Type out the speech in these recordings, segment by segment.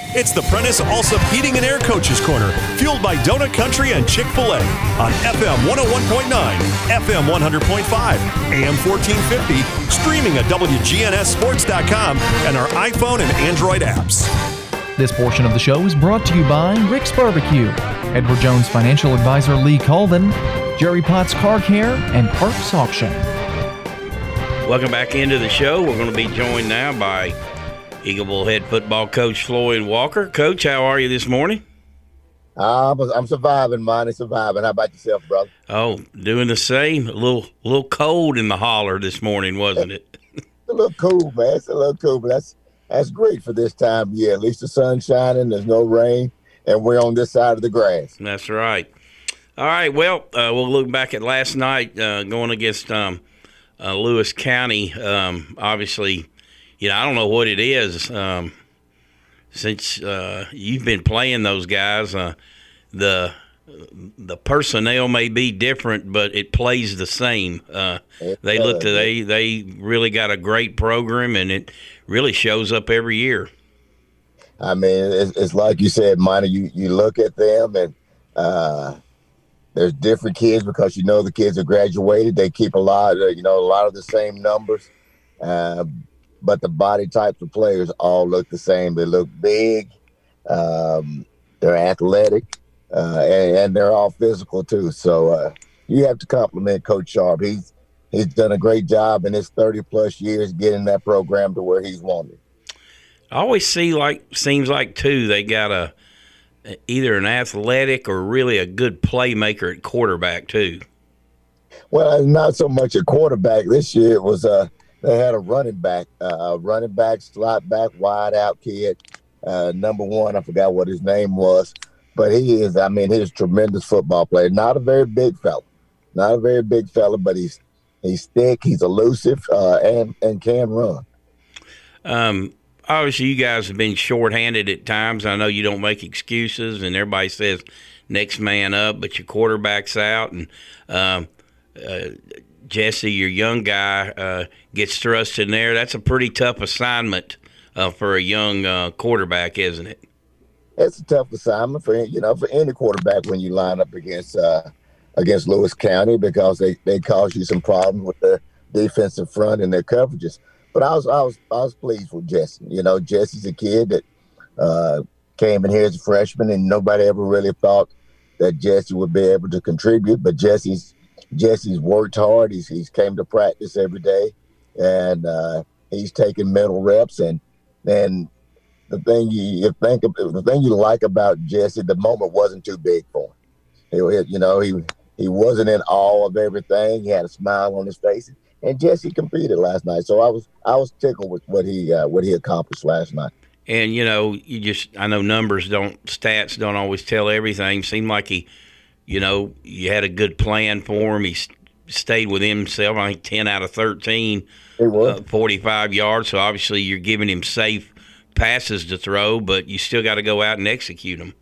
It's the Prentice Allsup Heating and Air Coaches Corner, fueled by Donut Country and Chick oh fil A on FM 101.9, FM 100.5, AM 1450, streaming at WGNSSports.com and our iPhone and Android apps. This portion of the show is brought to you by Rick's Barbecue, Edward Jones financial advisor Lee Colvin, Jerry Potts Car Care, and Parks Auction. Welcome back into the show. We're going to be joined now by Eagleville head football coach Floyd Walker. Coach, how are you this morning? Uh, I'm surviving, Monty. Surviving. How about yourself, brother? Oh, doing the same. A little, little cold in the holler this morning, wasn't it? it's a little cool, man. It's a little cool, but that's that's great for this time of year. At least the sun's shining. There's no rain, and we're on this side of the grass. That's right. All right. Well, uh, we'll look back at last night uh, going against um, uh, Lewis County. Um, obviously, you know I don't know what it is. Um, since uh, you've been playing those guys, uh, the the personnel may be different, but it plays the same. Uh, they look to they they really got a great program, and it really shows up every year. I mean, it's, it's like you said, Minor. You you look at them and there's different kids because you know the kids are graduated. They keep a lot, of, you know, a lot of the same numbers, uh, but the body types of players all look the same. They look big, um, they're athletic, uh, and, and, they're all physical too. So uh, you have to compliment Coach Sharp. He's he's done a great job in his 30 plus years getting that program to where he's wanted. I always see like seems like too they got a either an athletic or really a good playmaker at quarterback too? Well, not so much a quarterback this year. It was uh they had a running back, uh, running back, slot back, wide out kid. Uh, number one, I forgot what his name was, but he is. I mean, he's a tremendous football player. Not a very big fella, not a very big fella, but he's he's thick, he's elusive, uh, and and can run. Um, obviously you guys have been shorthanded at times. I know you don't make excuses, and everybody says next man up, but your quarterback's out, and um, uh, Jesse, your young guy, uh, gets thrust in there. That's a pretty tough assignment uh, for a young uh, quarterback, isn't it? It's a tough assignment for you know for any quarterback when you line up against uh, against Lewis County because they they cause you some problems with the defensive front and their coverages. But I was I was I was pleased with Jesse. You know, Jesse's a kid that uh, came in here as a freshman, and nobody ever really thought that Jesse would be able to contribute. But Jesse's Jesse's worked hard. He's he's came to practice every day, and uh, he's taking mental reps. And and the thing you, you think of, the thing you like about Jesse, the moment wasn't too big for him. He, you know, he he wasn't in awe of everything. He had a smile on his face and Jesse competed last night. So I was I was tickled with what he uh, what he accomplished last night. And you know, you just I know numbers don't stats don't always tell everything. Seemed like he, you know, you had a good plan for him. He stayed with himself. I think ten out of thirteen, uh, forty five yards. So obviously you're giving him safe passes to throw, but you still got to go out and execute them.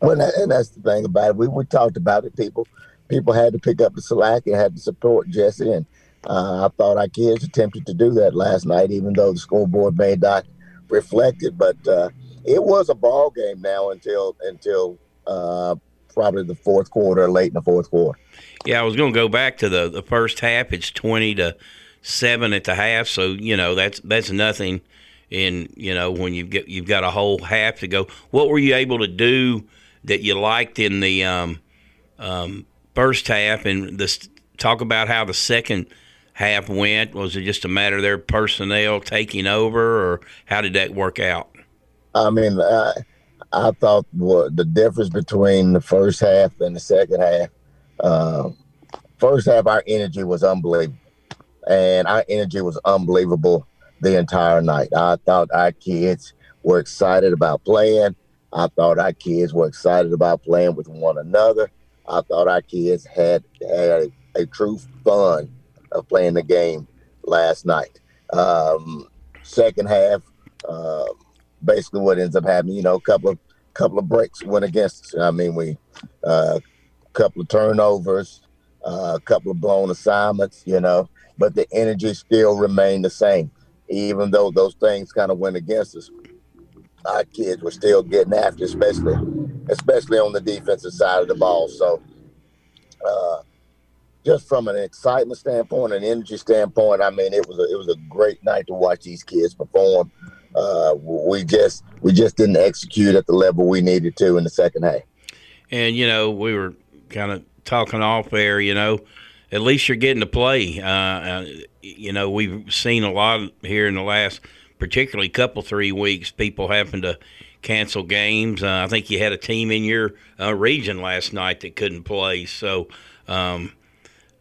Well, and that's the thing about it. We we talked about it. People people had to pick up the slack and had to support Jesse and uh, I thought our kids attempted to do that last night, even though the school board may not reflect it. But uh, it was a ball game now until until uh, probably the fourth quarter, late in the fourth quarter. Yeah, I was going to go back to the the first half. It's twenty to seven at the half, so you know that's that's nothing. In you know when you get you've got a whole half to go. What were you able to do that you liked in the um, um, first half, and this talk about how the second half went? Was it just a matter of their personnel taking over, or how did that work out? I mean, I, I thought what the difference between the first half and the second half. Uh, first half, our energy was unbelievable, and our energy was unbelievable the entire night. I thought our kids were excited about playing. I thought our kids were excited about playing with one another. I thought our kids had had a, a true fun of playing the game last night. Um, second half, uh, basically what ends up happening, you know, a couple of couple of breaks went against us. I mean, we a uh, couple of turnovers, a uh, couple of blown assignments, you know, but the energy still remained the same, even though those things kind of went against us. our kids were still getting after, especially especially on the defensive side of the ball. So, uh, just from an excitement standpoint, an energy standpoint, I mean, it was a, it was a great night to watch these kids perform. Uh, we just we just didn't execute at the level we needed to in the second half. And you know, we were kind of talking off there. You know, at least you're getting to play. Uh, uh, you know, we've seen a lot here in the last, particularly couple three weeks, people having to cancel games. Uh, I think you had a team in your uh, region last night that couldn't play. So. Um,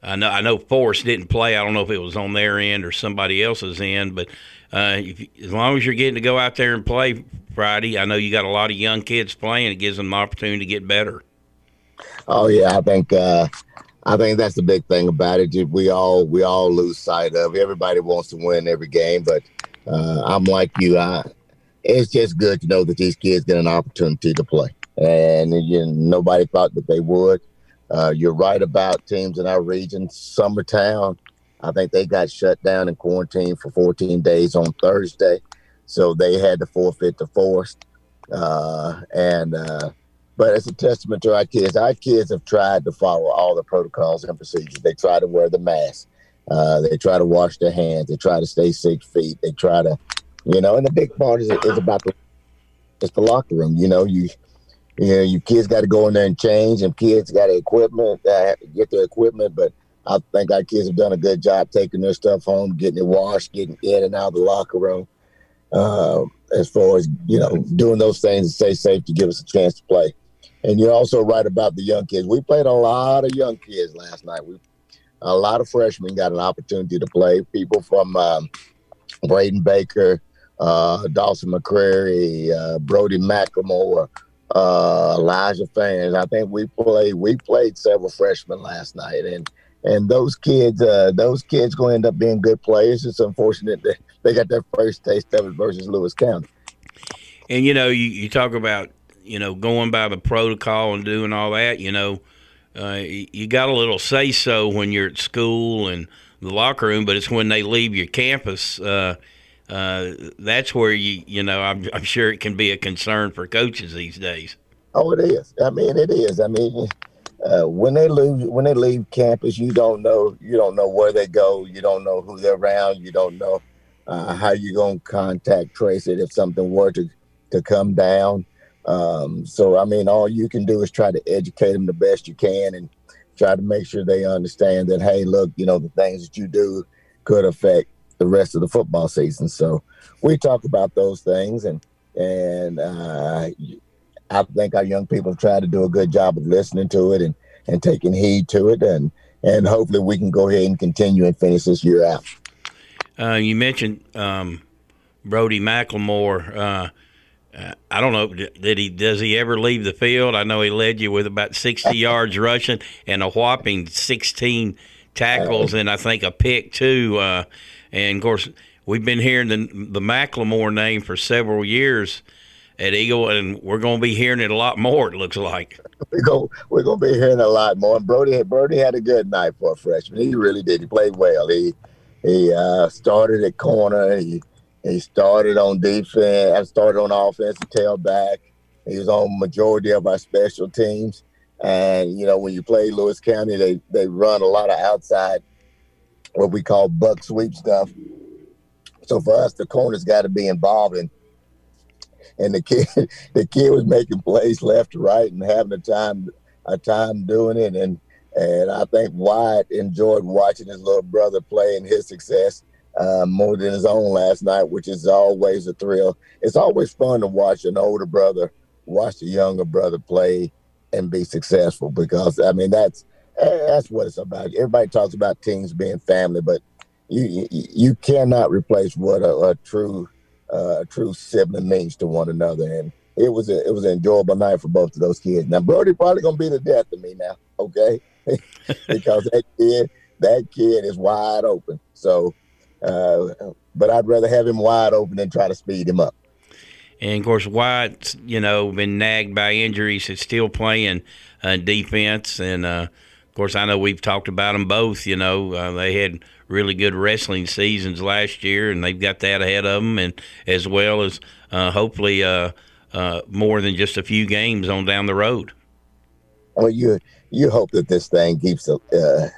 I know I know Forest didn't play. I don't know if it was on their end or somebody else's end, but uh, if, as long as you're getting to go out there and play Friday, I know you got a lot of young kids playing. It gives them an opportunity to get better. Oh yeah, I think uh, I think that's the big thing about it. We all we all lose sight of. Everybody wants to win every game, but uh, I'm like you. I, it's just good to know that these kids get an opportunity to play, and you know, nobody thought that they would. Uh, you're right about teams in our region. Summertown, I think they got shut down and quarantined for 14 days on Thursday, so they had to forfeit the Forest. Uh, and uh, but it's a testament to our kids. Our kids have tried to follow all the protocols and procedures. They try to wear the mask. Uh, they try to wash their hands. They try to stay six feet. They try to, you know, and the big part is, is about the it's the locker room. You know, you you know, you kids got to go in there and change, and kids got equipment, uh, get their equipment. But I think our kids have done a good job taking their stuff home, getting it washed, getting in and out of the locker room. Uh, as far as you know, doing those things to stay safe to give us a chance to play. And you're also right about the young kids. We played a lot of young kids last night. We a lot of freshmen got an opportunity to play. People from um, Braden Baker, uh, Dawson McCrary, uh, Brody McLemore, uh, Elijah fans. I think we played we played several freshmen last night, and and those kids uh, those kids going to end up being good players. It's unfortunate that they got their first taste of it versus Lewis County. And you know, you, you talk about you know going by the protocol and doing all that. You know, uh, you got a little say so when you're at school and the locker room, but it's when they leave your campus. Uh, uh, that's where you you know I'm, I'm sure it can be a concern for coaches these days. Oh, it is. I mean, it is. I mean, uh, when they leave when they leave campus, you don't know you don't know where they go. You don't know who they're around. You don't know uh, how you're gonna contact trace it if something were to to come down. Um, so I mean, all you can do is try to educate them the best you can and try to make sure they understand that hey, look, you know the things that you do could affect the rest of the football season. So we talk about those things, and and uh, I think our young people have tried to do a good job of listening to it and and taking heed to it, and and hopefully we can go ahead and continue and finish this year out. Uh, you mentioned um, Brody McLemore. Uh, uh, I don't know. Did he? Does he ever leave the field? I know he led you with about sixty yards rushing and a whopping sixteen tackles, and I think a pick too. Uh, and of course, we've been hearing the the McLemore name for several years at Eagle, and we're going to be hearing it a lot more. It looks like we're going we're going to be hearing a lot more. And Brody Brody had a good night for a freshman. He really did. He played well. He he uh, started at corner. He he started on defense. I started on offense, tailback. He was on majority of our special teams. And you know, when you play Lewis County, they they run a lot of outside what we call buck sweep stuff. So for us, the corners got to be involved in. And the kid, the kid was making plays left to right and having a time, a time doing it. And and I think Wyatt enjoyed watching his little brother play and his success uh, more than his own last night, which is always a thrill. It's always fun to watch an older brother watch a younger brother play and be successful because I mean that's that's what it's about. Everybody talks about teams being family, but you you, cannot replace what a, a true uh, true sibling means to one another. And it was a, it was an enjoyable night for both of those kids. Now Brody probably gonna be the death of me now, okay? because that kid that kid is wide open. So, uh, but I'd rather have him wide open than try to speed him up. And of course, Wyatt's you know been nagged by injuries. Is still playing uh, defense and. Uh, of course, I know we've talked about them both. You know, uh, they had really good wrestling seasons last year, and they've got that ahead of them, and as well as uh, hopefully uh, uh, more than just a few games on down the road. Well, you you hope that this thing keeps uh,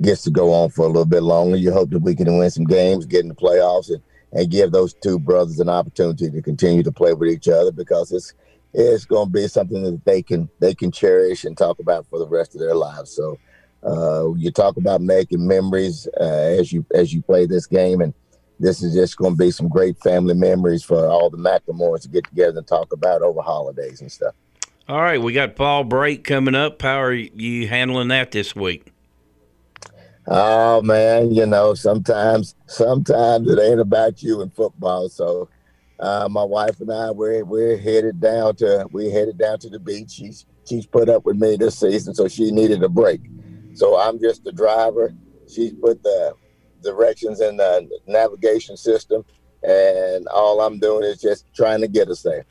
gets to go on for a little bit longer. You hope that we can win some games, get in the playoffs, and, and give those two brothers an opportunity to continue to play with each other because it's it's going to be something that they can they can cherish and talk about for the rest of their lives. So uh, you talk about making memories uh, as you as you play this game, and this is just going to be some great family memories for all the McLemores to get together and talk about over holidays and stuff. All right, we got fall break coming up. How are you handling that this week? Oh man, you know sometimes sometimes it ain't about you in football. So uh, my wife and I we're we're headed down to we headed down to the beach. She's she's put up with me this season, so she needed a break. So I'm just the driver. She's put the directions in the navigation system, and all I'm doing is just trying to get us there.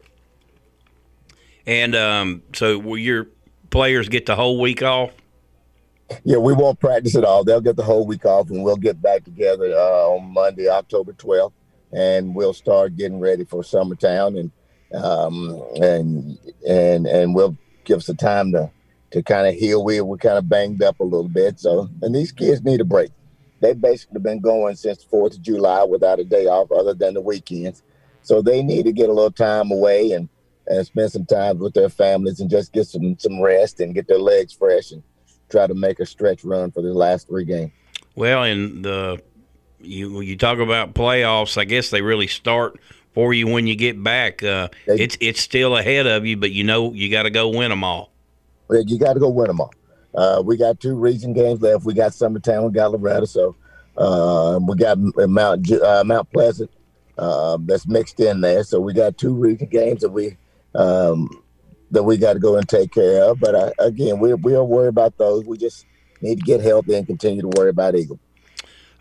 And um, so, will your players get the whole week off? Yeah, we won't practice at all. They'll get the whole week off, and we'll get back together uh, on Monday, October 12th, and we'll start getting ready for Summertown, and um, and and and we'll give us the time to to kind of heal. We we're kind of banged up a little bit, so and these kids need a break. They've basically been going since the Fourth of July without a day off, other than the weekends. So they need to get a little time away and and spend some time with their families and just get some some rest and get their legs fresh and try to make a stretch run for the last three games. Well, and the you you talk about playoffs. I guess they really start for you when you get back. Uh, they, it's it's still ahead of you, but you know you got to go win them all. You got to go win them all. Uh, we got two region games left. We got Summertown, we got Loretto, so uh, we got Mount uh, Mount Pleasant uh, that's mixed in there. So we got two region games that we um, that we got to go and take care of. But uh, again, we we don't worry about those. We just need to get healthy and continue to worry about Eagle.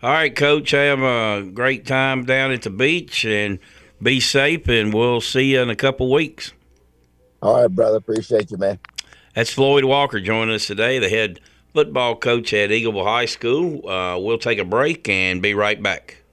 All right, Coach. Have a great time down at the beach and be safe. And we'll see you in a couple weeks. All right, brother. Appreciate you, man. That's Floyd Walker joining us today, the head football coach at Eagleville High School. Uh, we'll take a break and be right back.